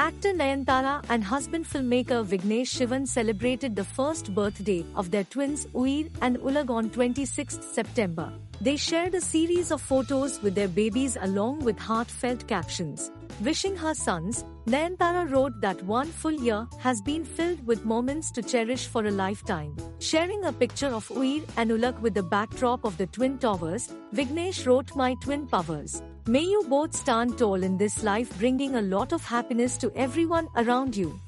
Actor Nayanthara and husband filmmaker Vignesh Shivan celebrated the first birthday of their twins Uyir and Ulag on 26 September. They shared a series of photos with their babies along with heartfelt captions. Wishing her sons, Nayanthara wrote that one full year has been filled with moments to cherish for a lifetime. Sharing a picture of Uyir and Ulag with the backdrop of the Twin Towers, Vignesh wrote My Twin Powers. May you both stand tall in this life bringing a lot of happiness to everyone around you.